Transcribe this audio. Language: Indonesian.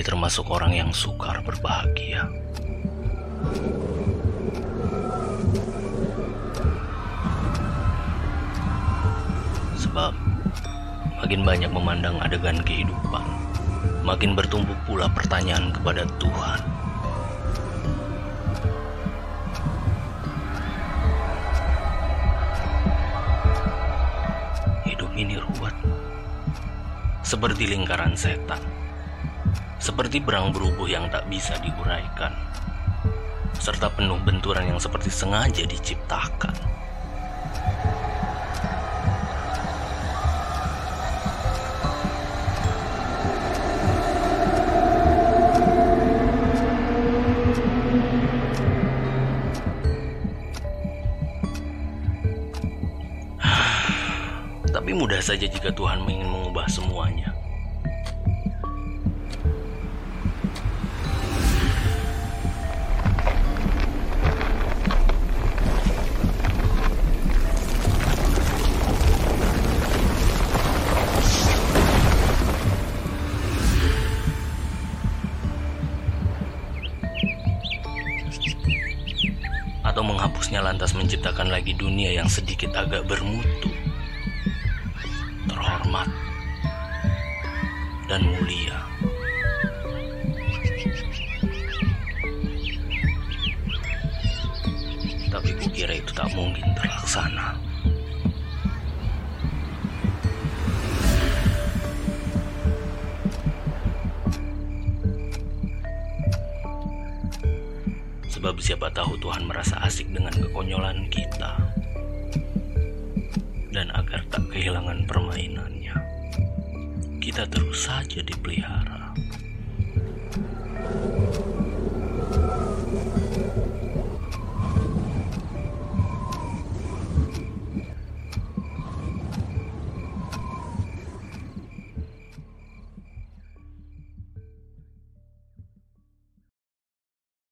termasuk orang yang sukar berbahagia. Sebab makin banyak memandang adegan kehidupan, makin bertumbuh pula pertanyaan kepada Tuhan. Hidup ini ruwet, seperti lingkaran setan, seperti berang berubuh yang tak bisa diuraikan, serta penuh benturan yang seperti sengaja diciptakan. Tapi mudah saja jika Tuhan ingin mengubah semuanya. Atau menghapusnya lantas menciptakan lagi dunia yang sedikit agak bermutu terhormat, dan mulia. Tapi kukira itu tak mungkin terlaksana. Sebab siapa tahu Tuhan merasa asik dengan kekonyolan kita dan agar tak kehilangan permainannya, kita terus saja dipelihara.